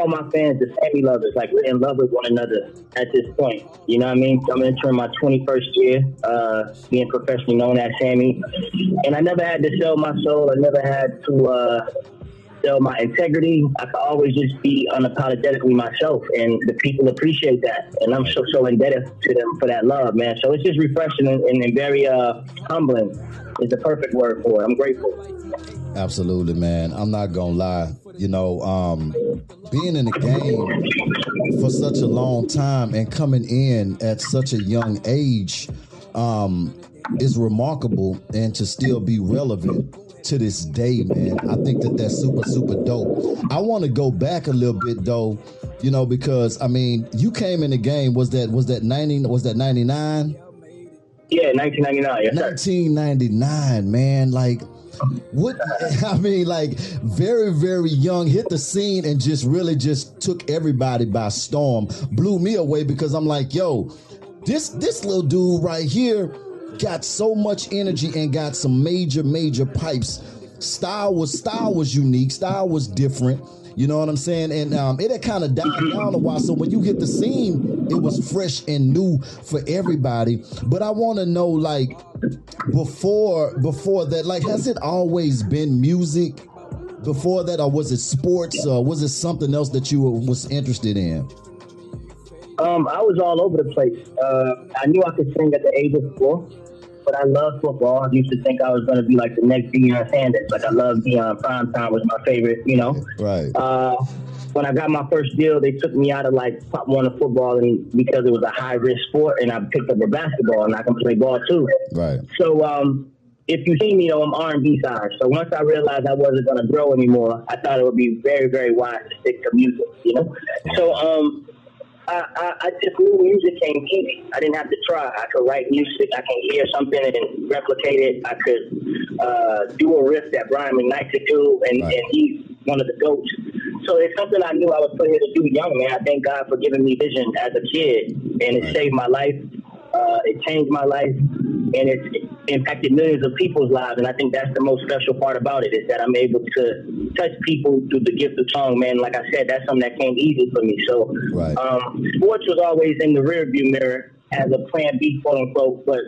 all my fans are Sammie lovers. Like we're in love with one another at this point. You know what I mean? I'm entering my 21st year, uh, being professionally known as Sammie, and I never had to sell my soul. I never had to. Uh, sell my integrity. I could always just be unapologetically myself, and the people appreciate that. And I'm so so indebted to them for that love, man. So it's just refreshing and, and very uh, humbling. Is the perfect word for it. I'm grateful. Absolutely, man. I'm not gonna lie. You know, um, being in the game for such a long time and coming in at such a young age um, is remarkable, and to still be relevant to this day, man. I think that that's super, super dope. I want to go back a little bit though, you know, because I mean, you came in the game. Was that was that ninety? Was that ninety nine? Yeah, nineteen ninety nine. Yes, nineteen ninety nine, man. Like. What I mean, like very, very young, hit the scene and just really just took everybody by storm, blew me away because I'm like, yo, this this little dude right here got so much energy and got some major, major pipes. Style was style was unique. Style was different. You know what I'm saying? And um, it had kind of died down a while. So when you hit the scene, it was fresh and new for everybody. But I want to know, like, before before that, like, has it always been music? Before that, or was it sports, or was it something else that you was interested in? Um, I was all over the place. Uh, I knew I could sing at the age of four but I love football. I used to think I was going to be like the next Deion Sanders. Like I love Deion. Primetime was my favorite, you know. Right. Uh, when I got my first deal, they took me out of like Pop Warner football, and because it was a high risk sport, and I picked up a basketball, and I can play ball too. Right. So, um, if you see me, though, I'm R and B side. So once I realized I wasn't going to grow anymore, I thought it would be very, very wise to stick to music. You know. So, um, I, I, I just knew music came easy. I didn't have to try. I could write music. I can hear something and replicate it. I could uh, do a riff that Brian McKnight could do, and, right. and he's one of the goats. So it's something I knew I was put here to do young, man. I thank God for giving me vision as a kid, and it right. saved my life. Uh, it changed my life, and it's impacted millions of people's lives. And I think that's the most special part about it is that I'm able to touch people through the gift of song, man. Like I said, that's something that came easy for me. So right. um, sports was always in the rearview mirror as a plan B, quote unquote, but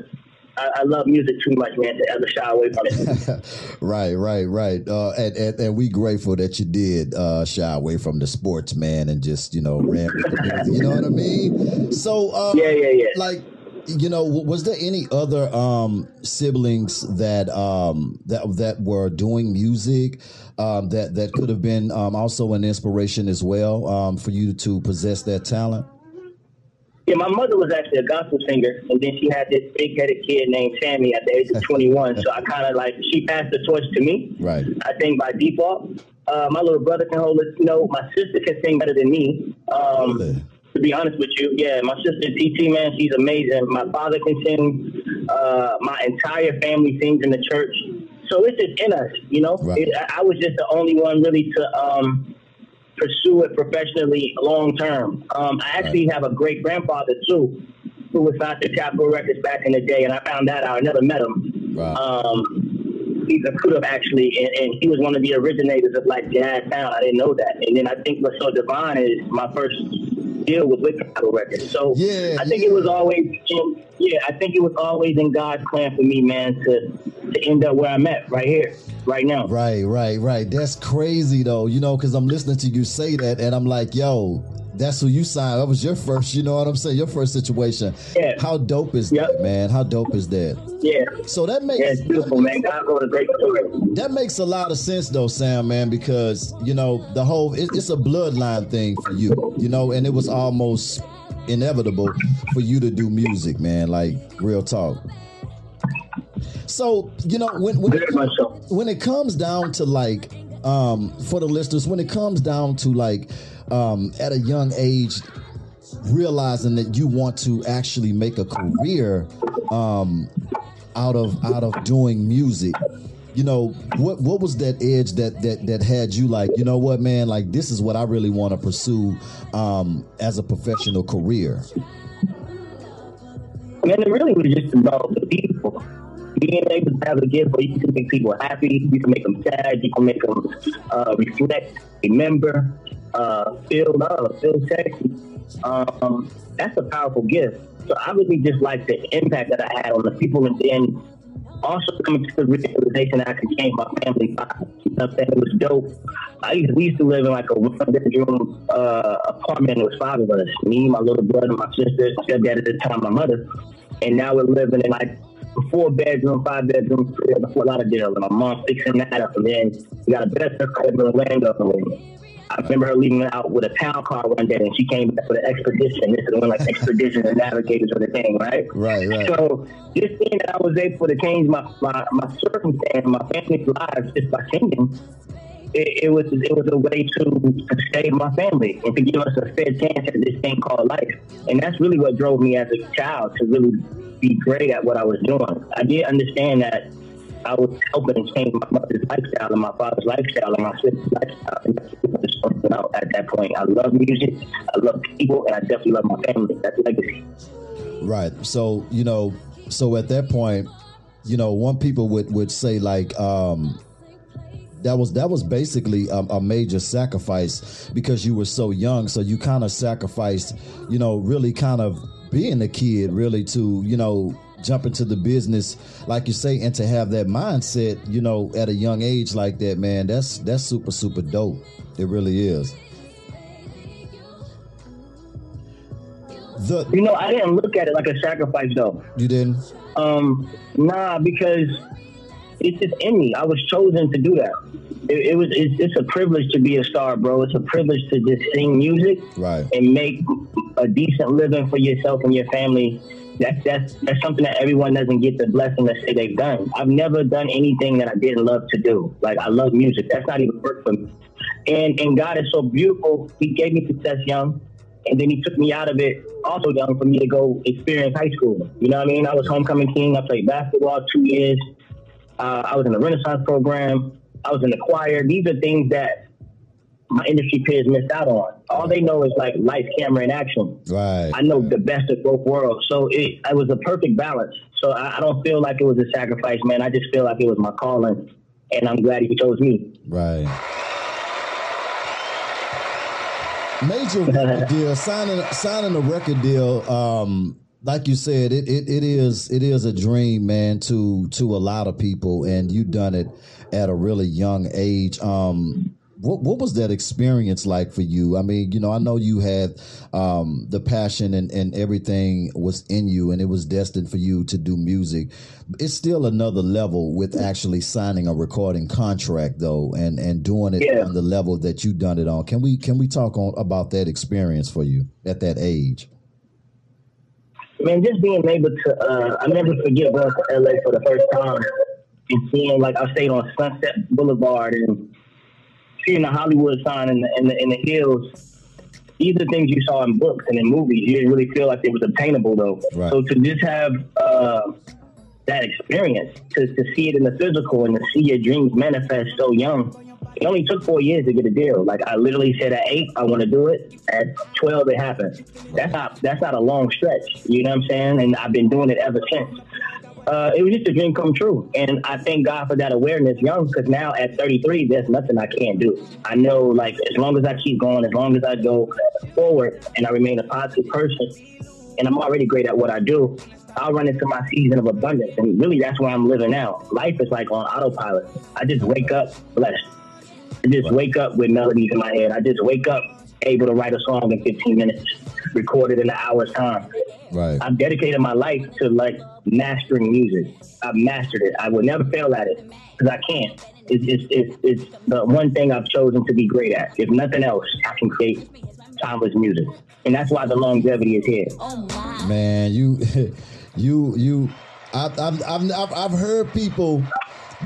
I, I, love music too much, man, to ever shy away from it. right, right, right. Uh, and, and, and we grateful that you did uh, shy away from the sports, man, and just you know ran with the music. You know what I mean? So uh, yeah, yeah, yeah. Like you know, was there any other um, siblings that um, that that were doing music um, that that could have been um, also an inspiration as well um, for you to possess that talent? Yeah, my mother was actually a gospel singer, and then she had this big headed kid named Sammie at the age of 21. so I kind of like she passed the torch to me. Right. I think by default. Uh, my little brother can hold it. You know, my sister can sing better than me. Um, really? To be honest with you. Yeah, my sister TT, man, she's amazing. My father can sing. Uh, my entire family sings in the church. So it's just in us, you know. Right. It, I was just the only one really to um, pursue it professionally long term. Um, I actually right. have a great grandfather too, who was signed to Capitol Records back in the day, and I found that out. I never met him. Wow. Um, he could have actually, and, and, he was one of the originators of like jazz sound. I didn't know that. And then I think what's so divine is my first deal with with Capitol Records. So yeah, I think yeah. it was always in, yeah, I think it was always in God's plan for me, man, to to end up where I'm at right here, right now. Right, right, right. That's crazy though, you know, because I'm listening to you say that, and I'm like, yo, that's who you signed. That was your first, you know what I'm saying? Your first situation. Yeah. How dope is yep. that, man? How dope is that? Yeah. So that makes yeah, beautiful, man. God wrote a great story. That makes a lot of sense, though, Sam, man, because you know the whole it, it's a bloodline thing for you, you know, and it was almost inevitable for you to do music, man. Like real talk. So you know when when it, when it comes down to like um for the listeners when it comes down to like um, at a young age realizing that you want to actually make a career um, out of out of doing music. You know what what was that edge that that that had you like you know what man like this is what i really want to pursue um as a professional career? Man it really was just about the people. Being able to have a gift where you can make people happy you can make them sad you can make them uh, reflect remember uh, feel love, feel sexy. Um, that's a powerful gift. So I really just like the impact that I had on the people, and then also coming to the realization that I could change my family life. You? It was dope. I used, we used to live in like a one bedroom uh, apartment. It was five of us me, my little brother, my sister, my stepdad at the time, my mother. And now we're living in like four bedroom, five bedroom, three the Fort Lauderdale. And my mom fixing that up. And then we got a better crib in Orlando. I remember her leaving out with a town car one day, and she came back with an expedition. This is when like expedition and navigators were the thing, right? Right, right. So just seeing that I was able to change my my, my circumstance, my family's lives just by singing. It, it, was it was a way to, to save my family and to give us a fair chance at this thing called life. And that's really what drove me as a child to really be great at what I was doing. I did understand that I was helping change my mother's lifestyle and my father's lifestyle and my sister's lifestyle. And that's what I was at that point. I love music, I love people, and I definitely love my family. That's legacy. Right. So, you know, so at that point, you know, one people would, would say like, um, that was that was basically a, a, major sacrifice because you were so young so you kind of sacrificed you know really kind of being a kid really to you know jump into the business, like you say, and to have that mindset, you know, at a young age like that, man, that's that's super super dope. It really is. The, you know, I didn't look at it like a sacrifice though. You didn't? Um, nah, because it's just in me. I was chosen to do that. It, it was. It's, it's, a privilege to be a star, bro. It's a privilege to just sing music, right, and make a decent living for yourself and your family that's that's that's something that everyone doesn't get the blessing to say they've done. I've never done anything that I didn't love to do. Like I love music. That's not even work for me. And and God is so beautiful. He gave me success young, and then He took me out of it also young for me to go experience high school. You know what I mean? I was homecoming king. I played basketball two years. Uh, I was in the Renaissance program. I was in the choir. These are things that my industry peers missed out on. All they know is like life, camera, and action. Right. I know the best of both worlds. So it, it was a perfect balance. So I, I, don't feel like it was a sacrifice, man. I just feel like it was my calling, and I'm glad he chose me. Right. Major record deal, signing signing a record deal. Um, like you said, it, it, it is it is a dream, man, to to a lot of people, and you done it at a really young age. Um, what what was that experience like for you? I mean, you know, I know you had um, the passion and, and everything was in you, and it was destined for you to do music. It's still another level with actually signing a recording contract, though, and and doing it yeah. on the level that you done it on. Can we can we talk on about that experience for you at that age? Man, just being able to, uh, I never forget going to LA for the first time and seeing like I stayed on Sunset Boulevard and seeing the Hollywood sign in the, in the in the hills, these are things you saw in books and in movies. You didn't really feel like it was obtainable though. Right. So to just have uh, that experience, to, to see it in the physical and to see your dreams manifest so young. It only took four years to get a deal. Like I literally said at eight, I want to do it. At twelve, it happened. That's not that's not a long stretch. You know what I'm saying? And I've been doing it ever since uh, it was just a dream come true. And I thank God for that awareness young because now at 33, there's nothing I can't do. I know, like, as long as I keep going, as long as I go forward and I remain a positive person, and I'm already great at what I do, I'll run into my season of abundance. And really, that's where I'm living now. Life is like on autopilot. I just wake up blessed. I just wake up with melodies in my head. I just wake up able to write a song in 15 minutes, record it in an hour's time. Right. I've dedicated my life to like mastering music. I've mastered it. I will never fail at it because I can't. It's, it's, it's, it's the one thing I've chosen to be great at. If nothing else, I can create timeless music, and that's why the longevity is here. Man, you, you, you. I've, I've, I've, I've heard people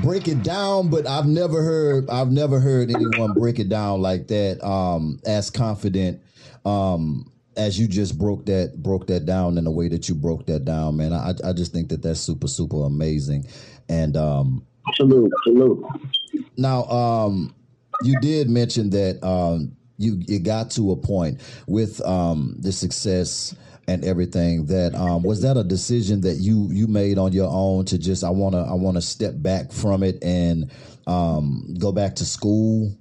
break it down, but I've never heard I've never heard anyone break it down like that. Um, as confident. Um, as you just broke that broke that down in the way that you broke that down, man. I I just think that that's super super amazing, and um, salute salute. Now, um, you did mention that um, you it got to a point with um the success and everything that um, was that a decision that you you made on your own to just I want to I want to step back from it and um, go back to school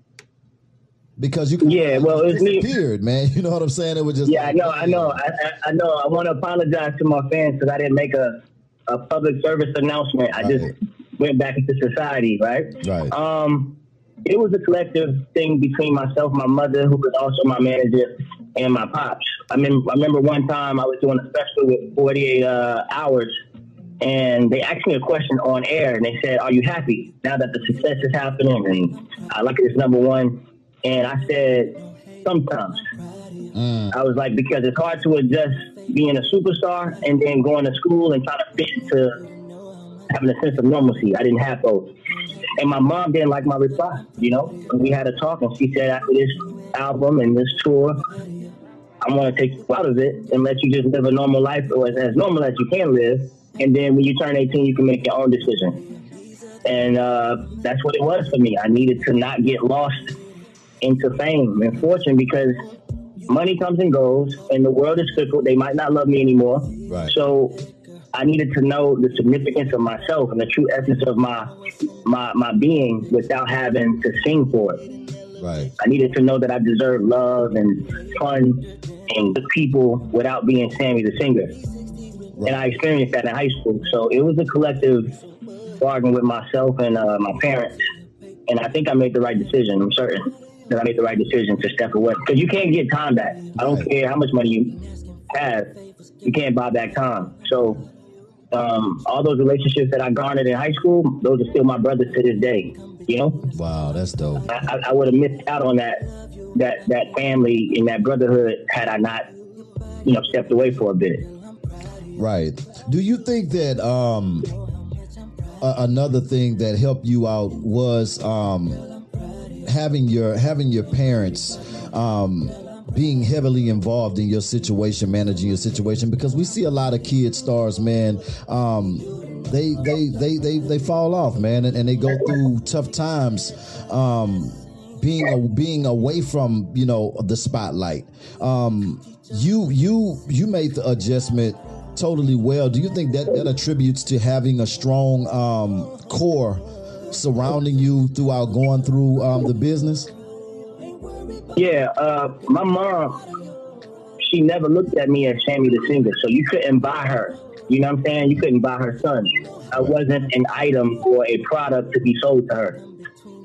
because you yeah, well, it disappeared, man. You know what I'm saying? It was just yeah, like, I know, I know, I, I, know. I want to apologize to my fans because I didn't make a a public service announcement. I just went back into society, right? Right. Um, it was a collective thing between myself, my mother, who was also my manager, and my pops. I mean, I remember one time I was doing a special with 48 uh, hours, and they asked me a question on air, and they said, "Are you happy now that the success is happening?" And I like it as number one, and I said, "Sometimes." Mm. I was like, because it's hard to adjust being a superstar and then going to school and trying to fit into having a sense of normalcy. I didn't have those. And my mom didn't like my reply, you know. We had a talk and she said after this album and this tour, I'm gonna take you out of it and let you just live a normal life or as, as normal as you can live. And then when you turn 18, you can make your own decision. And uh, that's what it was for me. I needed to not get lost into fame and fortune because money comes and goes, and the world is fickle. They might not love me anymore. Right. So I needed to know the significance of myself and the true essence of my my my being without having to sing for it. Right. I needed to know that I deserve love and fun and good people without being Sammie the singer. Right. And I experienced that in high school. So it was a collective bargain with myself and uh, my parents. And I think I made the right decision. I'm certain that I made the right decision to step away. Because you can't get time back. I don't right. care how much money you have. You can't buy back time. So um, all those relationships that I garnered in high school, those are still my brothers to this day. You know? Wow, that's dope. I, I would have missed out on that that that family and that brotherhood had I not, you know, stepped away for a bit. Right. Do you think that um, a- another thing that helped you out was um, having your having your parents um, being heavily involved in your situation, managing your situation, because we see a lot of kid stars, man. Um, they, they, they, they, they fall off, man, and, and they go through tough times. Um, being a, being away from you know the spotlight. Um, you you you made the adjustment totally well. Do you think that that attributes to having a strong um, core surrounding you throughout going through um, the business? Yeah, uh, my mom, she never looked at me as Sammie the singer, so you couldn't buy her. You know what I'm saying? You couldn't buy her son. I wasn't an item or a product to be sold to her.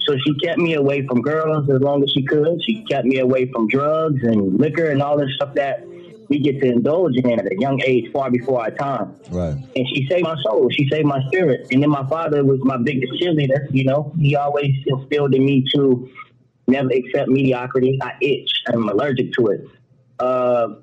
So she kept me away from girls as long as she could. She kept me away from drugs and liquor and all this stuff that we get to indulge in at a young age, far before our time. Right. And she saved my soul. She saved my spirit. And then my father was my biggest cheerleader. You know, he always instilled in me to never accept mediocrity. I itch. I'm allergic to it. Uh,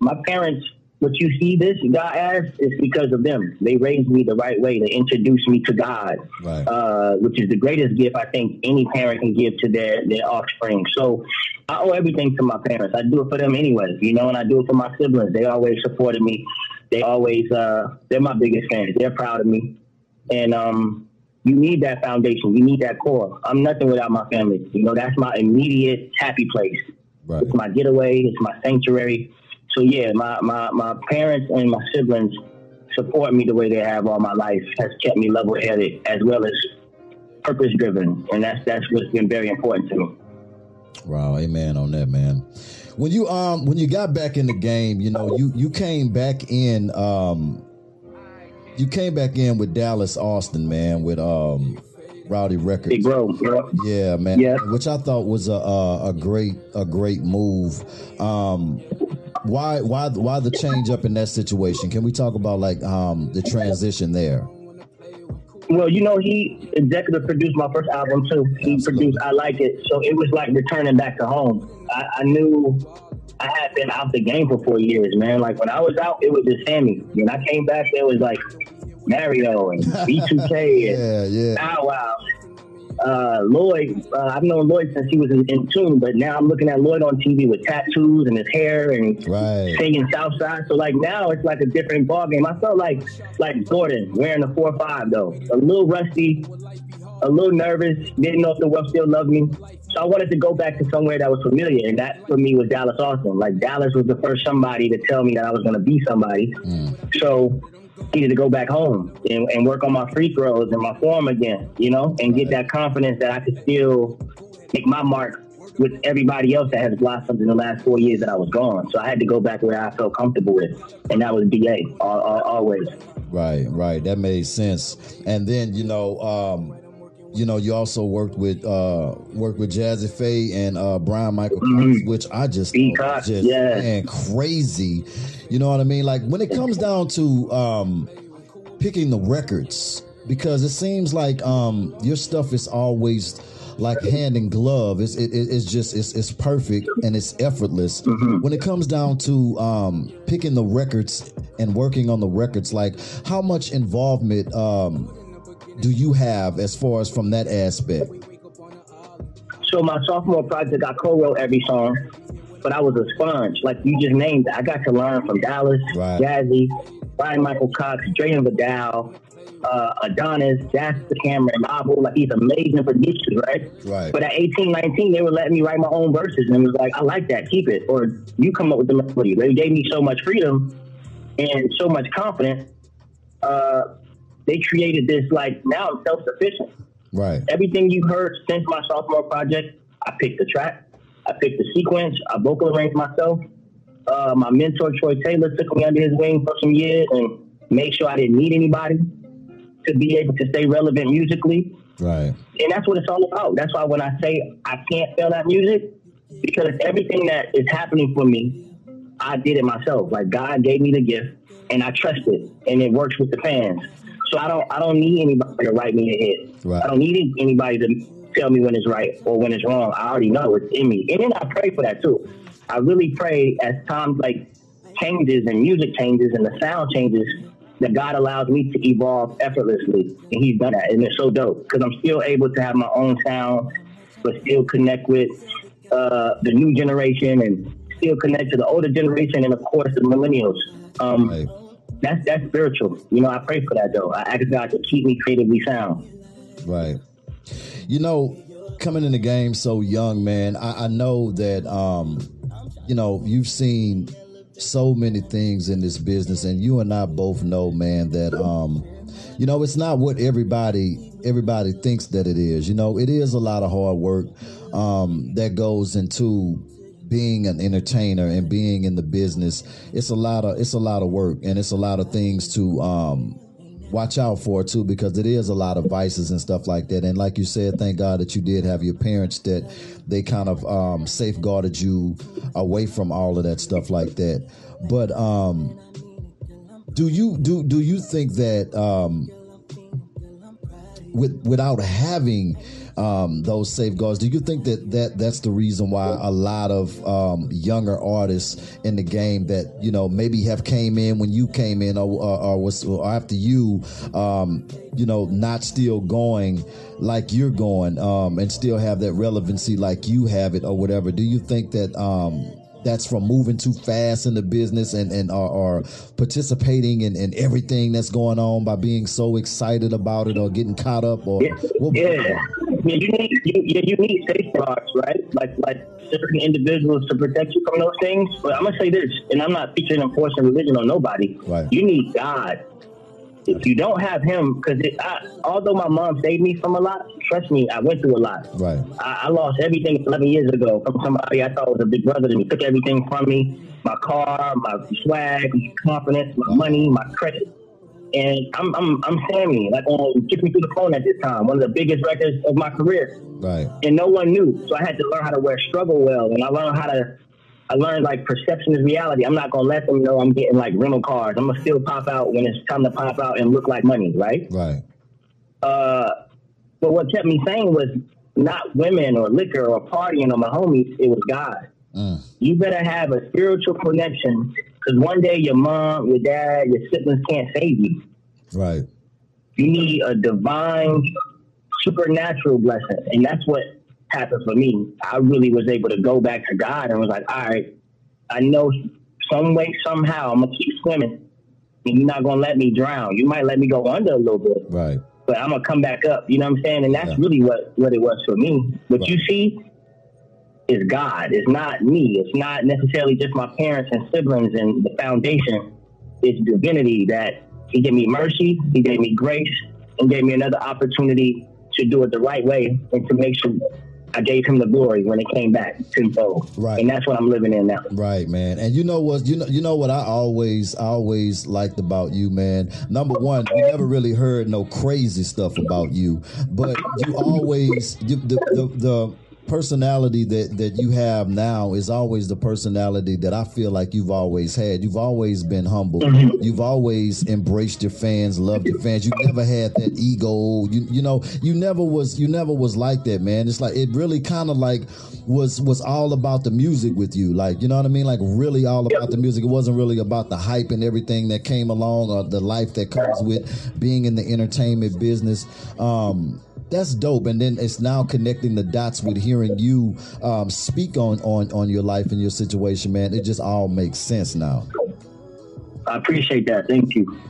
my parents, what you see this God as is because of them. They raised me the right way. They introduced me to God, right. uh, which is the greatest gift I think any parent can give to their, their offspring. So I owe everything to my parents. I do it for them anyway, you know, and I do it for my siblings. They always supported me. They always, uh, they're my biggest fans. They're proud of me. And, um, you need that foundation. You need that core. I'm nothing without my family. You know, that's my immediate happy place. Right. It's my getaway. It's my sanctuary. So yeah, my, my, my parents and my siblings support me the way they have all my life has kept me level headed as well as purpose driven. And that's, that's what's been very important to me. Wow. Amen on that, man. When you, um, when you got back in the game, you know, you, you came back in, um, you came back in with Dallas Austin, man, with um Rowdy Records. Big bro, bro. Yeah, man. Yeah. Which I thought was a a, a great a great move. Um, why why why the change up in that situation? Can we talk about like um the transition there? Well, you know, he executive produced my first album too. He Absolutely. produced I Like It. So it was like returning back to home. I, I knew I had been out the game for four years, man. Like when I was out, it was just Sammie. When I came back, there was like Mario and B2K and yeah, yeah. Bow Wow. Uh, Lloyd, uh, I've known Lloyd since he was in, in, tune, but now I'm looking at Lloyd on TV with tattoos and his hair and right. singing Southside. So like now it's like a different ball game. I felt like like Jordan wearing the four five though, a little rusty, a little nervous, didn't know if the world still loved me. So I wanted to go back to somewhere that was familiar, and that for me was Dallas Austin. Like Dallas was the first somebody to tell me that I was going to be somebody. Mm. So needed to go back home and, and, work on my free throws and my form again, you know, and get that confidence that I could still make my mark with everybody else that has blossomed in the last four years that I was gone. So I had to go back where I felt comfortable with, and that was BA all, all, always. Right, right. That made sense. And then you know, um, you know, you also worked with uh worked with Jazze Pha and uh Brian Michael mm-hmm. Cox, which I just just yeah. man crazy. You know what I mean? Like when it comes down to um picking the records, because it seems like um your stuff is always like hand in glove. It's it, it's just it's it's perfect and it's effortless. Mm-hmm. When it comes down to um, picking the records and working on the records, like how much involvement um, do you have as far as from that aspect? So my sophomore project, I co-wrote every song, but I was a sponge. Like you just named it. I got to learn from Dallas, right. Jazze, Brian Michael Cox, and Vidal, uh, Adonis, Jasper Cameron, Marvel. Like these amazing producers, right? Right. But at 18, 19, they were letting me write my own verses, and it was like, I like that, keep it, or you come up with the melody. They gave me so much freedom and so much confidence. Uh, they created this like now I'm self sufficient. Right. Everything you heard since my sophomore project, I picked the track, I picked the sequence, I vocal arranged myself. Uh, my mentor Troy Taylor took me under his wing for some years and made sure I didn't need anybody to be able to stay relevant musically. Right. And that's what it's all about. That's why when I say I can't fail at music, because everything that is happening for me, I did it myself. Like God gave me the gift and I trust it and it works with the fans. So I don't I don't need anybody to write me a hit. Right. I don't need anybody to tell me when it's right or when it's wrong. I already know it's in me. And then I pray for that too. I really pray as times like changes and music changes and the sound changes that God allows me to evolve effortlessly. And He's done that. And it's so dope because I'm still able to have my own sound, but still connect with uh, the new generation and still connect to the older generation and, of course, the millennials. Um, right that's that's spiritual. You know, I pray for that though. I ask God to keep me creatively sound. Right. You know, coming in the game so young, man, I, I know that um, you know, you've seen so many things in this business and you and I both know, man, that um, you know, it's not what everybody everybody thinks that it is. You know, it is a lot of hard work um that goes into being an entertainer and being in the business, it's a lot of it's a lot of work and it's a lot of things to um, watch out for too because it is a lot of vices and stuff like that. And like you said, thank God that you did have your parents that they kind of um, safeguarded you away from all of that stuff like that. But um, do you do do you think that um, with without having um, those safeguards. Do you think that, that that's the reason why a lot of um, younger artists in the game that you know maybe have came in when you came in or, or, or was or after you, um, you know, not still going like you're going um, and still have that relevancy like you have it or whatever? Do you think that? That's from moving too fast in the business and, and are, are participating in, in everything that's going on by being so excited about it or getting caught up or yeah, yeah. yeah you need you, yeah, you need safeguards right? Like like certain individuals to protect you from those things. But i'm gonna say this and i'm not featuring enforcing religion on nobody. Right. You need god if you don't have him, because I although my mom saved me from a lot, trust me, I went through a lot. Right. I, I, lost everything 11 years ago from somebody I thought was a big brother and he took everything from me my car, my swag, my confidence, my money, my credit. And I'm, I'm, I'm Sammie, like on Kiss Me Through the Phone at this time, one of the biggest records of my career. Right. And no one knew. So I had to learn how to wear struggle well. And I learned how to I learned like perception is reality. I'm not gonna let them know I'm getting like rental cars. I'm gonna still pop out when it's time to pop out and look like money, right? Right. Uh, but what kept me sane was not women or liquor or partying or my homies. It was God. Mm. You better have a spiritual connection because one day your mom, your dad, your siblings can't save you. Right. You need a divine, supernatural blessing, and that's what happened for me. I really was able to go back to God and was like, all right, I know some way, somehow, I'm gonna keep swimming, and you're not gonna let me drown. You might let me go under a little bit, right? But I'm gonna come back up. You know what I'm saying? And that's yeah. really what what it was for me. What right. you see is God. It's not me. It's not necessarily just my parents and siblings and the foundation. It's divinity that He gave me mercy. He gave me grace and gave me another opportunity to do it the right way and to make sure I gave him the glory when it came back tenfold. Right. And that's what I'm living in now. Right, man. And you know what? You know, you know what I always, always liked about you, man. Number one, you never really heard no crazy stuff about you, but you always you, the, the the personality that that you have now is always the personality that I feel like you've always had. You've always been humble. Mm-hmm. You've always embraced your fans, loved your fans. You never had that ego. You you know, you never was you never was like that, man. It's like it really kind of like was was all about the music with you. Like, you know what I mean? Like really all about the music. It wasn't really about the hype and everything that came along or the life that comes with being in the entertainment business. Um that's dope. And then it's now connecting the dots with hearing you um, speak on, on on your life and your situation man. It just all makes sense now. I appreciate that. Thank you.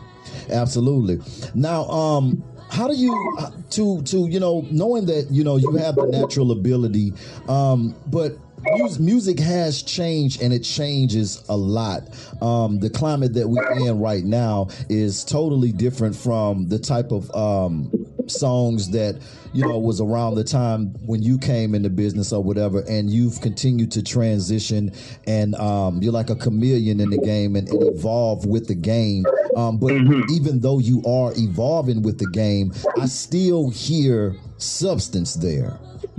absolutely. Now um how do you to to you know knowing that you know you have the natural ability um but mus- music has changed and it changes a lot. Um the climate that we're in right now is totally different from the type of um songs that you know was around the time when you came into business or whatever and you've continued to transition and um, you're like a chameleon in the game and, and evolve with the game. Um, but even though you are evolving with the game i still hear substance there.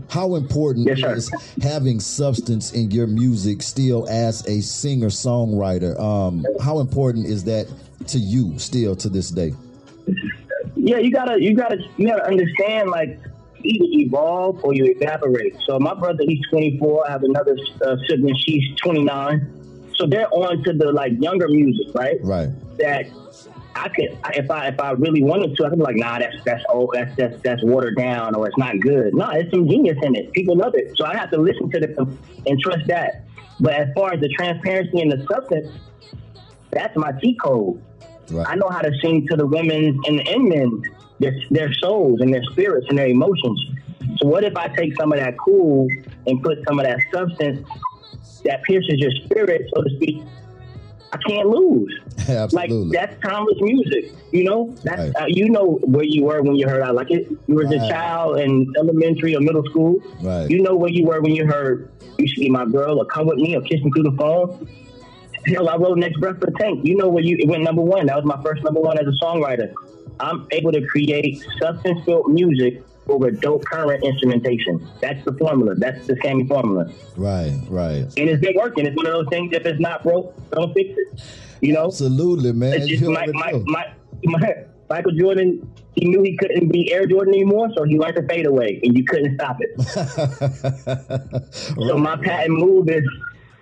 How important Yes, is having substance in your music still as a singer songwriter um, how important is that to you still to this day Yeah, you gotta, you gotta, you gotta understand. Like, either evolve or you evaporate. So my brother, he's 24. I have another uh, sibling. She's 29. So they're on to the like younger music, right? right That I could, if I if I really wanted to, I could be like, nah, that's that's old, that's that's that's watered down, or it's not good. No, it's some genius in it. People love it. So I have to listen to them and trust that. But as far as the transparency and the substance, that's my T code. Right I know how to sing to the women and the and men, their, their souls and their spirits and their emotions. So what if I take some of that cool and put some of that substance that pierces your spirit, so to speak? I can't lose. Absolutely. Like that's timeless music, you know. That's Right. uh, you know where you were when you heard I like it. You were a child in elementary or middle school. Right. You know where you were when you heard "You Should Be My Girl" or "Come with Me" or "Kiss Me Through the Phone." Hell, I wrote "Next Breath for the Tank." You know where you it went number one. That was my first number one as a songwriter. I'm able to create substance-filled music over dope current instrumentation. That's the formula. That's the Sammie formula, right right and it's been working. It's one of those things. If it's not broke, don't fix it. You know. Absolutely, man. It's just You Mike, already Mike, know. Mike, Mike, Michael Jordan. He knew he couldn't be Air Jordan anymore, so he learned to fade away, and you couldn't stop it. So my patent move is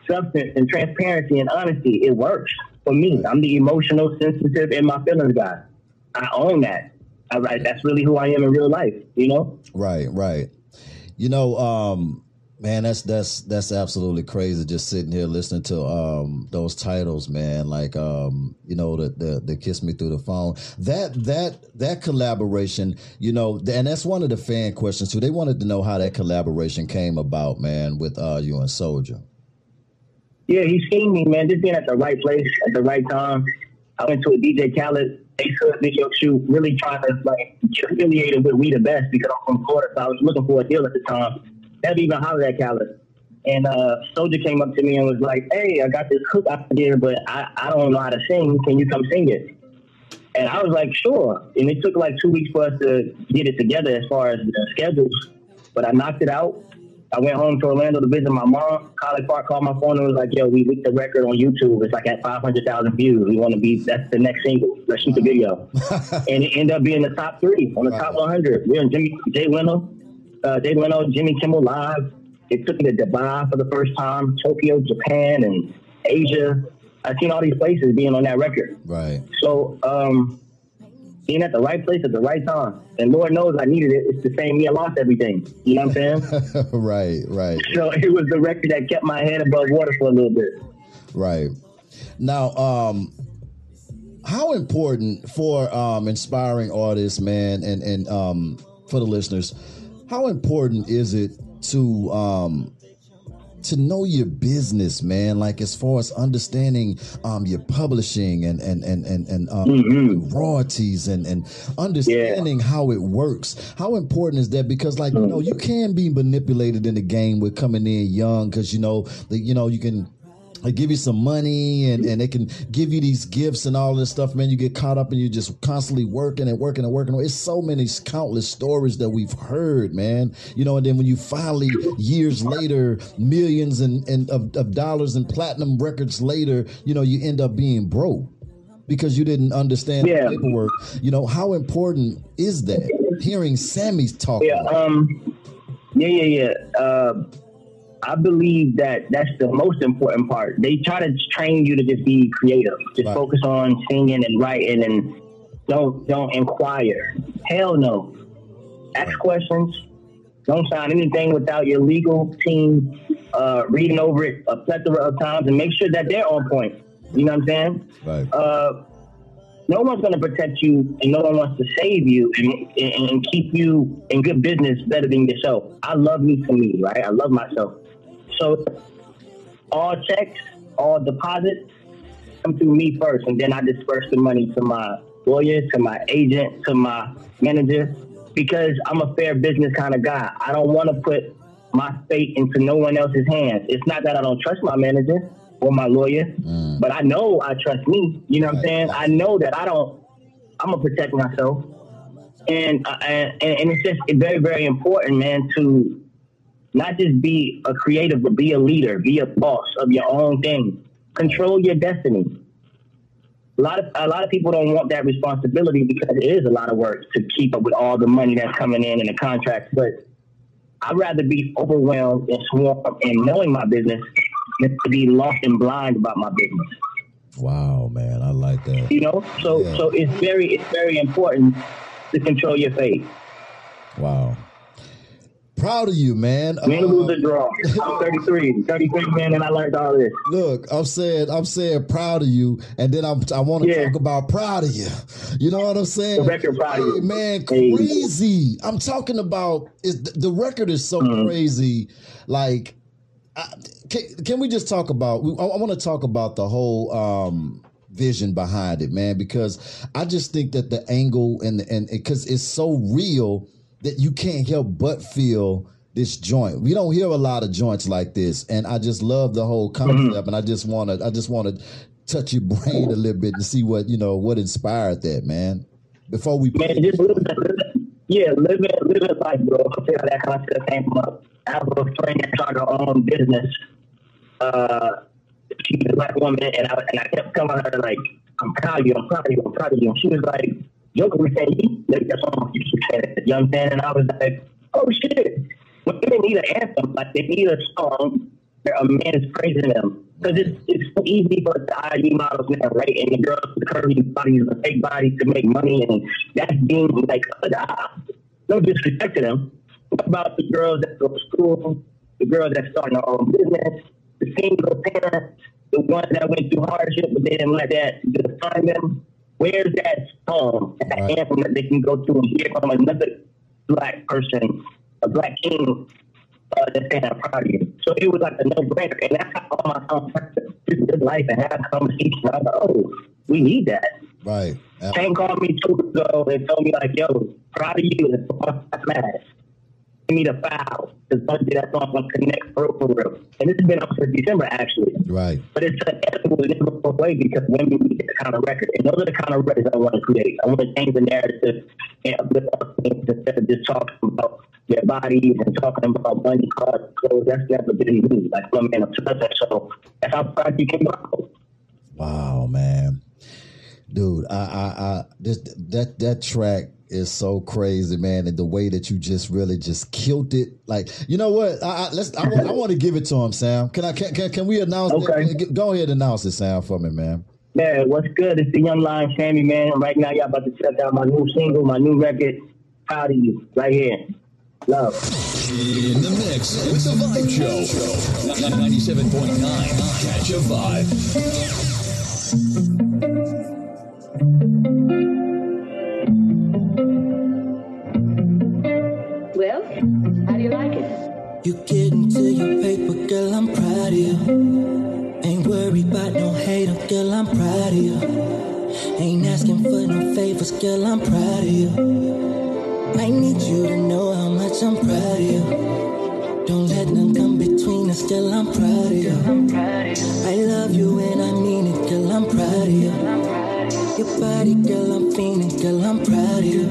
substance and transparency and honesty. It works for me. I'm the emotional, sensitive, and my feelings guy. I own that. I, I- that's really who I am in real life. You know. right, right. You know, um, man, that's that's that's absolutely crazy. Just sitting here listening to um, those titles, man. Like, um, you know, the, the the kiss me through the phone. That that that collaboration, you know, and that's one of the fan questions too. They wanted to know how that collaboration came about, man, with uh, you and Soulja. Yeah, he's seen me, man. Just being at the right place at the right time. I went to a DJ Khaled Ace Hood video shoot, really trying to like get affiliated with We the Best because I'm from Florida, so I was looking for a deal at the time. Never even hollered at Khaled. And uh, Soulja came up to me and was like, "Hey, I got this hook idea, but I, I don't know how to sing. Can you come sing it?" And I was like, "Sure." And it took like two weeks for us to get it together as far as the schedules, but I knocked it out. I went home to Orlando to visit my mom. College Park called my phone and was like, "Yo, we leaked the record on YouTube. It's like at 500,000 views. We want to be that's the next single. Let's shoot the video." and it ended up being the top three on the top 100. We're in Jimmy Jay Leno, uh, Jay Leno, Jimmy Kimmel live. It took me to Dubai for the first time, Tokyo, Japan, and Asia. I've seen all these places being on that record. Right. So, um, being at the right place at the right time. And Lord knows I needed it. It's the same me. I lost everything. You know what I'm saying? right. Right. so it was the record that kept my head above water for a little bit. Right. Now, um, how important for um, inspiring artists, man, and and um, for the listeners, how important is it to um, to know your business, man. Like as far as understanding um, your publishing and and and and, and um, mm-hmm. royalties and and understanding yeah. how it works. How important is that? Because like you know, you can be manipulated in the game with coming in young because you know the you know you can they give you some money and, and they can give you these gifts and all this stuff, man. You get caught up and you're just constantly working and working and working. It's so many countless stories that we've heard, man. You know, and then when you finally, years later, millions and, and of, of dollars and platinum records later, you know, you end up being broke because you didn't understand yeah. the paperwork. You know, how important is that? Hearing Sammie's talk. Yeah, um, yeah, yeah, yeah. Uh, I believe that that's the most important part. They try to train you to just be creative, just right. focus on singing and writing, and don't don't inquire. Hell no. Ask right. questions. Don't sign anything without your legal team uh, reading over it a plethora of times and make sure that they're on point. You know what I'm saying? Right. Uh, no one's going to protect you and no one wants to save you and, and, and, keep you in good business better than yourself. I love me for me, right? I love myself. So all checks, all deposits come through me first, and then I disperse the money to my lawyer, to my agent, to my manager, because I'm a fair business kind of guy. I don't want to put my fate into no one else's hands. It's not that I don't trust my manager or my lawyer, mm. but I know I trust me. You know what I'm saying? I know that I don't. I'm gonna protect myself, and uh, and, and it's just very very important, man, to not just be a creative, but be a leader, be a boss of your own thing. Control your destiny. A lot of a lot of people don't want that responsibility because it is a lot of work to keep up with all the money that's coming in and the contracts. But I'd rather be overwhelmed and swarmed and knowing my business than to be lost and blind about my business. Wow, man, I like that. You know, so yeah. so it's very it's very important to control your fate. Wow. Proud of you, man. Win, lose, or draw. I'm 33, 33, man, and I learned all this. Look, I'm saying, I'm saying proud of you, and then I'm, I want to yeah. talk about proud of you. You know what I'm saying? The record proud hey, of you. man, crazy. Hey. I'm talking about is the record is so mm-hmm. crazy. Like, I, can, can we just talk about? I, I want to talk about the whole. um vision behind it, man, because I just think that the angle and and because it's so real that you can't help but feel this joint. We don't hear a lot of joints like this, and I just love the whole concept. Mm-hmm. And I just want to, I just want to touch your brain a little bit to see what you know what inspired that, man. Before we man, just living, yeah, living living life, bro. You how that concept came up. I have a friend that started her own business. Uh, she's a black woman, and I and I kept telling her like, "I'm proud of you, I'm proud of you, I'm proud of you." And she was like Joker was saying, like, that's all you know what I'm? And I was like, oh shit. Women need an anthem, like they need a song where a man is praising them. Because it's, it's so easy for the IG models now, right? And the girls with the curvy bodies, the fake bodies to make money, and that's being like, uh, no disrespect to them. What about the girls that go to school, the girls that starting their own business, the single parents, the ones that went through hardship, but they didn't let that define them? Where's that song, that right. anthem that they can go to and hear from another black person, a black king, uh, that's saying I'm proud of you. So it was like a no-brainer, and that's how all my songs to live life and have conversations. I was like, oh, we need that. Right. Shane called me two weeks ago and told me like, yo, proud of you. It's mad me the foul because Bungie that song on Connect for real, for real. And this has been up since December actually. Right. But it's an ethical inevitable way because women get the kind of record. And those are the kind of records I want to create. I want to change the narrative and uplift our things instead of just talking about their bodies and talking about money, cars, clothes. That's never been me. Like I'm man obsessed. So that's how proud you can go. Wow, man. Dude, I I I this that that track is so crazy, man, and the way that you just really just killed it. Like, you know what? I, I let's. I, I want to give it to him, Sam. Can I? Can, can, can we announce? Okay. It? Go ahead, and announce it, Sam, for me, man. Man, what's good? It's the Young Lion Sammie, man. Right now, y'all about to check out my new single, my new record. Proud of you, right here. Love. In the mix with the Vibe Show. 97.9. Catch a vibe. Girl, I'm proud of you. I need you to know how much I'm proud of you. Don't let none come between us, girl, I'm proud of you. I love you and I mean it, girl, I'm proud of you. Your body, girl, I'm feeling, girl, I'm proud of you.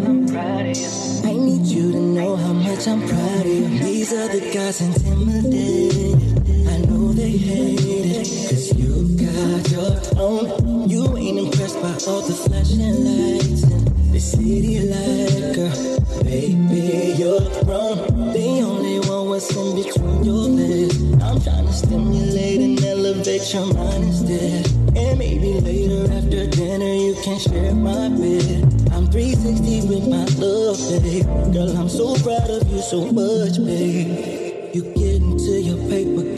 I need you to know how much I'm proud of you. These other guys intimidated. I know they hate it. Cause you got your own. You ain't impressed by all the flashing lights city light. Baby, you're grown. The only one what's in between your legs. I'm trying to stimulate and elevate your mind instead. And maybe later after dinner you can share my bed. I'm 360 with my love, babe. Girl, I'm so proud of you so much, babe.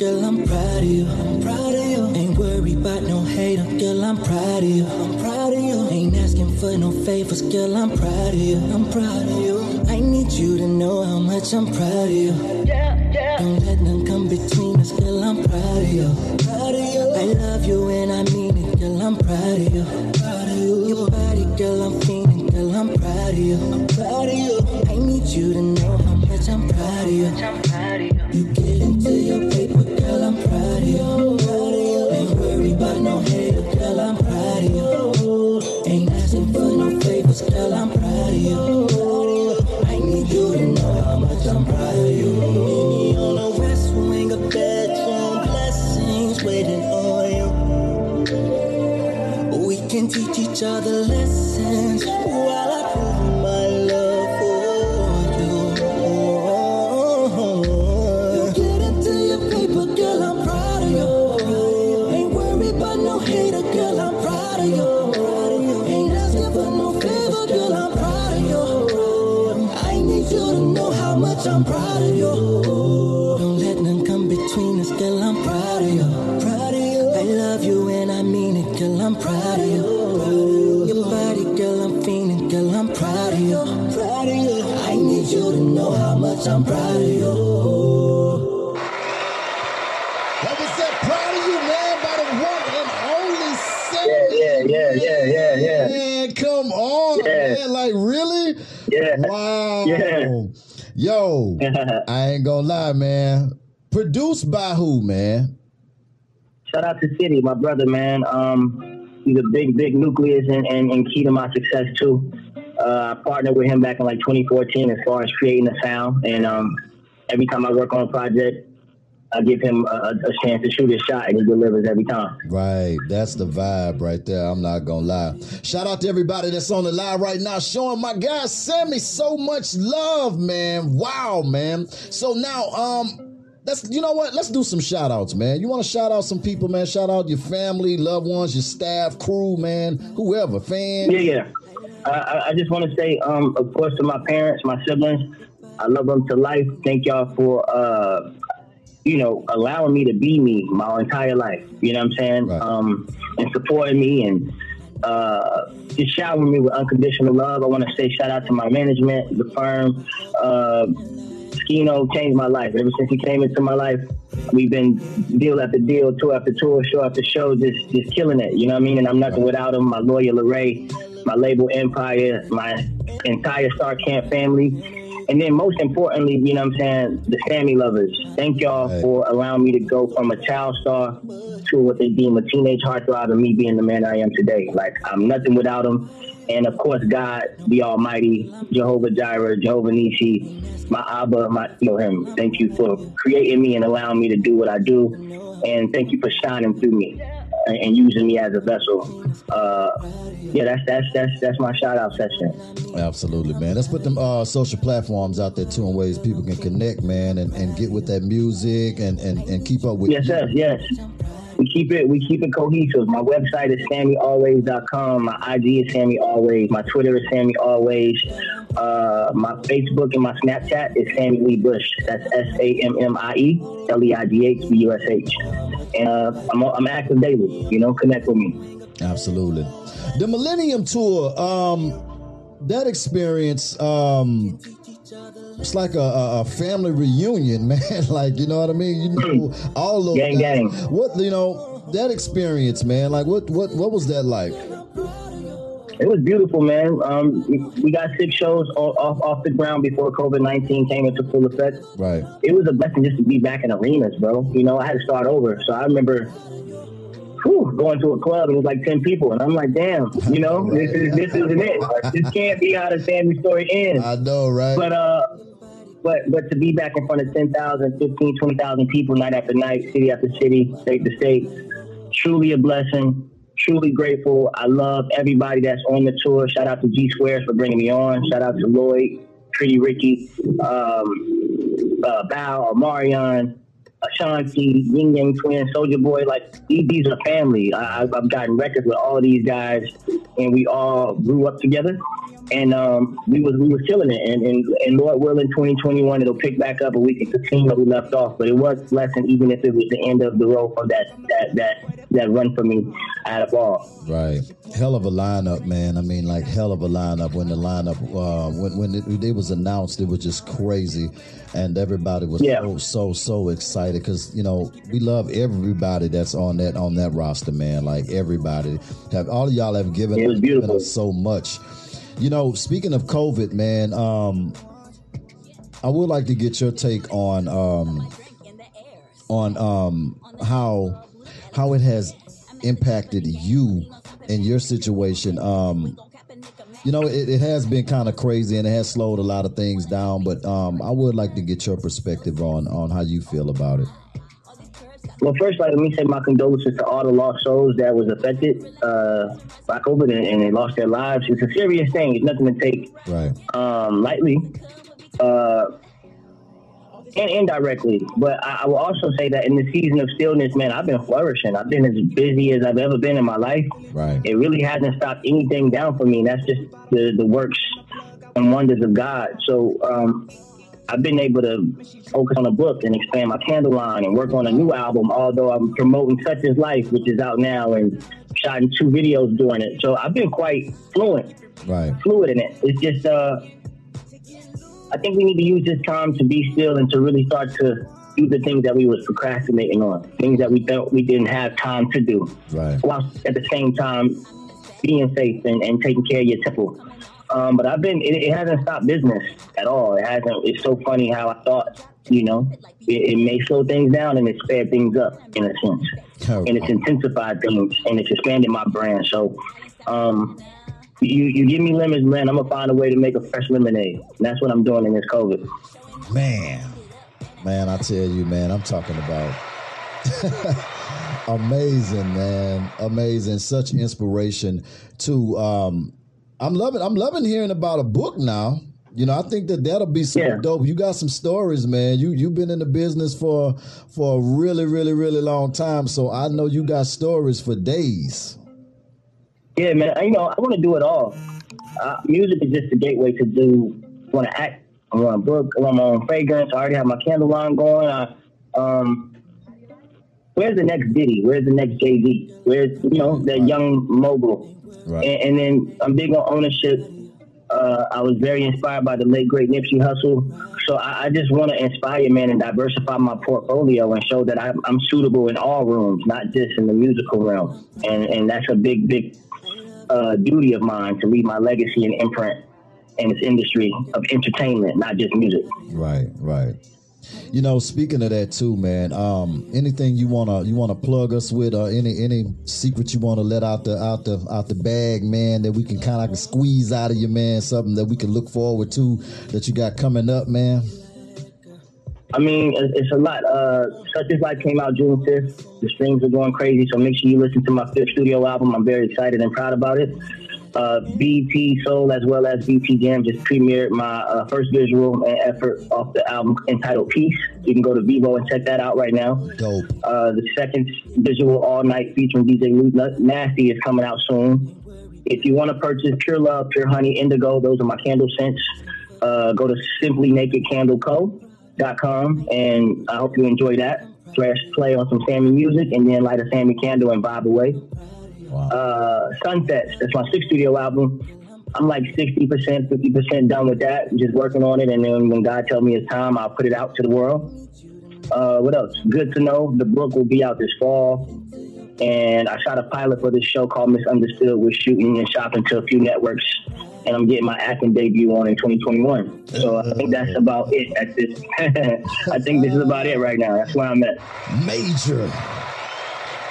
Girl, I'm proud of you. I'm proud of you. Ain't worried about no hater, girl, I'm proud of you. I'm proud of you. Ain't asking for no favors, girl, I'm proud of you. I'm proud of you. I need you to know how much I'm proud of you. Yeah, yeah. Don't let none come between us, girl, I'm proud of you. Proud of you. I love you and I mean it, girl, I'm proud of you. Proud of you. Your body, girl, I'm feeling, girl, I'm proud of you. I'm proud of you. I need you to know how much I'm proud of you. You Ain't asking for no favors, girl, I'm proud of you. I need you to know how much I'm proud of you. Meet me on the west wing of blessings waiting on you. We can teach each other lessons you. Proud of you. I need you to know how much I'm proud of you. That was that proud of you, man, by the one and only Sammie. Yeah, yeah, yeah, yeah, yeah. Man, come on, Yeah. man. Like, really? Yeah. Wow. Yeah. Yo, I ain't gonna lie, man. Produced by who, man? Shout out to City, my brother, man. Um, he's a big, big nucleus and, and, and key to my success too. Uh, I partnered with him back in like 2014 as far as creating the sound, and um, every time I work on a project, I give him a, a chance to shoot his shot, and he delivers every time. Right, that's the vibe right there. I'm not gonna lie. Shout out to everybody that's on the live right now, showing my guy Sammie so much love, man. Wow, man. So now, um, let's you know what? Let's do some shout outs, man. You want to shout out some people, man? Shout out your family, loved ones, your staff, crew, man, whoever, fans. Yeah, yeah. I, I- just want to say, um, of course, to my parents, my siblings, I love them to life. Thank y'all for, uh, you know, allowing me to be me my entire life. You know what I'm saying? Right. Um, and supporting me and uh, just showering me with unconditional love. I want to say shout out to my management, the firm. Uh, Skino changed my life. Ever since he came into my life, we've been deal after deal, tour after tour, show after show, just just killing it. You know what I mean? And I'm nothing without him. My lawyer, Larray, my label Empire, my entire Star Camp family. And then most importantly, you know what I'm saying, the Sammie lovers. Thank y'all Right. for allowing me to go from a child star to what they deem a teenage heartthrob and me being the man I am today. Like I'm nothing without them. And of course, God, the Almighty, Jehovah Jireh, Jehovah Nissi, my Abba, my Elohim. Thank you for creating me and allowing me to do what I do. And thank you for shining through me and, and using me as a vessel. Uh, yeah, that's that's that's that's my shout out session. Absolutely, man. Let's put them uh, social platforms out there too in ways people can connect, man, and, and get with that music and, and, and keep up with Yes, yes, yes. We keep it we keep it cohesive. My website is sammiealways.com. My IG is Sammie Always. My Twitter is Sammie Always. Uh, my Facebook and my Snapchat is Sammie Leigh Bush. That's S A M M I E L E I G H B U S H. And uh, I'm I'm active daily. You know, connect with me. Absolutely. The Millennium Tour, um, that experience, um, it's like a, a, family reunion, man. like, you know what I mean? You know, all those Gang, gang. What you know? that experience, man? Like, what what what was that like? It was beautiful, man. Um, we, we got six shows off, off the ground before COVID nineteen came into full effect. Right. It was a blessing just to be back in arenas, bro. You know, I had to start over, so I remember. Whew, going to a club and it was like ten people, and I'm like, "Damn, you know, this is this isn't it. Like, this can't be how the Sammie story ends." I know, right? But uh, but but to be back in front of 10,000, 15, 20,000 people night after night, city after city, state to state, truly a blessing. Truly grateful. I love everybody that's on the tour. Shout out to G Squares for bringing me on. Shout out to Lloyd, Pretty Ricky, um, uh, Bao, Marion, Ashanti, Ying Yang Twin, Soulja Boy. Like these, are family. I, I've gotten records with all of these guys, and we all grew up together. And um, we was we was killing it, and, and and Lord willing, 2021 it'll pick back up, and we can continue where we left off. But it was a lesson, even if it was the end of the road for that that that that run for me out of all. Right, hell of a lineup, man. I mean, like hell of a lineup. When the lineup, uh, when when it, it was announced, it was just crazy, and everybody was Yeah. so so so excited because you know we love everybody that's on that on that roster, man. Like everybody, have all of y'all have given, given us so much. You know, speaking of COVID, man, um, I would like to get your take on um, on um, how how it has impacted you in your situation. Um, you know, it, it has been kind of crazy and it has slowed a lot of things down. But um, I would like to get your perspective on on how you feel about it. Well, first, like, let me say my condolences to all the lost souls that was affected uh, by COVID and, and they lost their lives. It's a serious thing. It's nothing to take Right. um, lightly uh, and indirectly. But I, I will also say that in the season of stillness, man, I've been flourishing. I've been as busy as I've ever been in my life. Right. It really hasn't stopped anything down for me. And that's just the, the works and wonders of God. So um, I've been able to focus on a book and expand my candle line and work on a new album, although I'm promoting Such is Life, which is out now and shot in two videos during it. So I've been quite fluent Right. fluid in it. It's just, uh, I think we need to use this time to be still and to really start to do the things that we was procrastinating on, things that we felt we didn't have time to do, Right. while at the same time being safe and, and taking care of your temple. Um, but I've been, it, it hasn't stopped business at all. It hasn't. It's so funny how I thought, you know, it, it may slow things down and it sped things up in a sense Oh, and it's intensified things and it's expanded my brand. So, um, you you give me lemons, man. I'm gonna find a way to make a fresh lemonade. And that's what I'm doing in this COVID. Man, man, I tell you, man, I'm talking about amazing, man, amazing. Such inspiration to. Um, I'm loving. I'm loving hearing about a book now. You know, I think that that'll be so Yeah. dope. You got some stories, man. You you've been in the business for for a really, really, really long time. So I know you got stories for days. Yeah, man. You know, I want to do it all. Uh, music is just a gateway to do. Want to act? I want to book. I want my own fragrance. I already have my candle line going. I, um, where's the next Diddy? Where's the next Jay Z? Where's you know the young mogul? Right. And, and then I'm big on ownership. Uh, I was very inspired by the late great Nipsey Hussle. So I, I just want to inspire, man, and diversify my portfolio and show that I'm, I'm suitable in all rooms, not just in the musical realm. And and that's a big, big uh, duty of mine to leave my legacy and imprint in this industry of entertainment, not just music. Right, right. You know, speaking of that too, man. Um, anything you wanna you wanna plug us with, or any any secret you wanna let out the out the out the bag, man, that we can kind of squeeze out of you, man. Something that we can look forward to that you got coming up, man. I mean, it's, it's a lot. Uh, Such Is Life came out June 5th. The streams are going crazy, so make sure you listen to my fifth studio album. I'm very excited and proud about it. Uh, BET Soul as well as BET Jam just premiered my uh, first visual and effort off the album entitled Peace. You can go to Vevo and check that out right now. Dope. Uh, the second visual all night featuring DJ Nasty is coming out soon. If you want to purchase Pure Love, Pure Honey, Indigo, those are my candle scents. Uh, go to simplynakedcandleco.com and I hope you enjoy that. Slash play on some Sammie music and then light a Sammie candle and vibe away. Wow. Uh, Sunsets, that's my sixth studio album. I'm like 60%, 50% done with that. Just working on it. And then when God tells me it's time, I'll put it out to the world. Uh, what else? Good to know. The book will be out this fall. and I shot a pilot for this show called Misunderstood. We're shooting and shopping to a few networks, and I'm getting my acting debut on in 2021. So I think that's about it at this. I think this is about it right now. That's where I'm at. Major.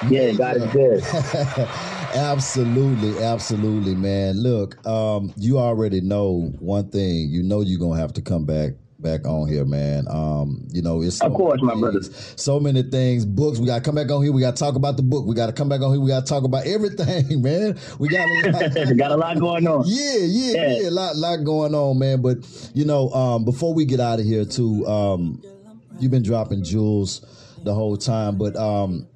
Yeah, God is good. absolutely, absolutely, man. Look, um, you already know one thing. You know you're gonna have to come back back on here, man. Um, you know, it's so of course, my brother. So many things. Books. We gotta come back on here. We gotta talk about the book. We gotta come back on here. We gotta talk about everything, man. We got a lot, got a lot going on. Yeah, yeah, yeah, yeah. A lot, lot going on, man. But you know, um, before we get out of here, too, um, you've been dropping jewels the whole time, but um,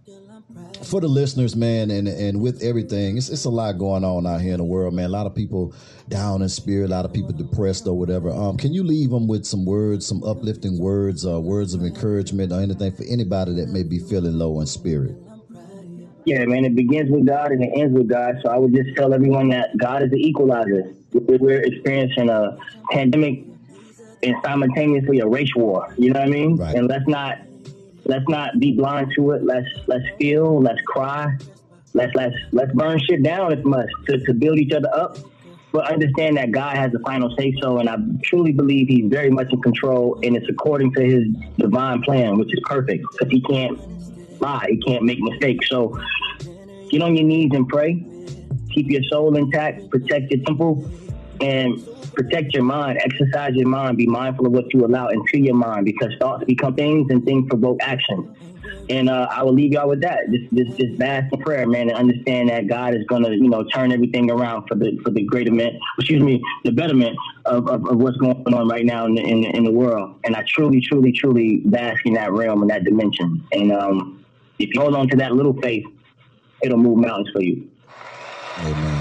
for the listeners, man, and and with everything, it's it's a lot going on out here in the world, man. A lot of people down in spirit, a lot of people depressed or whatever. Um, can you leave them with some words, some uplifting words, uh, words of encouragement, or anything for anybody that may be feeling low in spirit? Yeah, man, it begins with God and it ends with God. So I would just tell everyone that God is the equalizer. We're experiencing a pandemic and simultaneously a race war. You know what I mean? Right. And let's not let's not be blind to it. Let's let's feel. Let's cry. Let's let's let's burn shit down if must to, to build each other up. But understand that God has the final say so, and I truly believe He's very much in control, and it's according to His divine plan, which is perfect because He can't lie, He can't make mistakes. So get on your knees and pray. Keep your soul intact. Protect your temple, and protect your mind, exercise your mind, be mindful of what you allow into your mind because thoughts become things and things provoke action. And uh, I will leave y'all with that. Just, just, just bask in prayer, man, and understand that God is going to, you know, turn everything around for the for the greaterment, excuse me, the betterment of, of, of what's going on right now in the, in, in the world. And I truly, truly, truly bask in that realm and that dimension. And um, if you hold on to that little faith, it'll move mountains for you. Amen.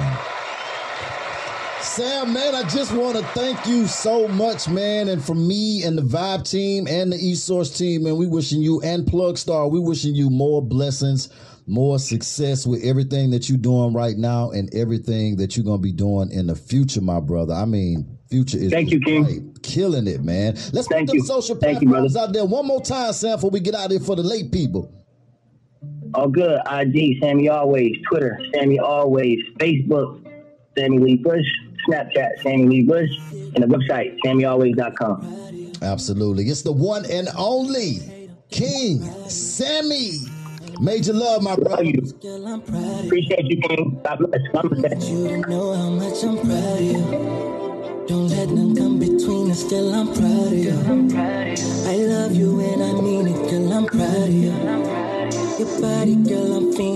Sam, man, I just want to thank you so much, man. And from me and the Vibe team and the eSource team, man, we wishing you and Plugstar, we wishing you more blessings, more success with everything that you're doing right now and everything that you're going to be doing in the future, my brother. I mean, future is thank you, King. killing it, man. Let's thank put the social thank platforms you, out there one more time, Sam, before we get out of here for the late people. All good. IG, Sammie Always. Twitter, Sammie Always. Facebook, Sammie Leigh Bush. Snapchat, Sammie Leigh Bush, and the website, SammieAlways.com. Absolutely. It's the one and only King Sammie. Major love, my brother. You. Appreciate you, King. God bless. God bless. You to know how much I'm proud of you. Don't let them come between us, girl. I'm proud of you. I love you and I mean it, girl. I'm proud of you. Your body, girl, I'm feeling.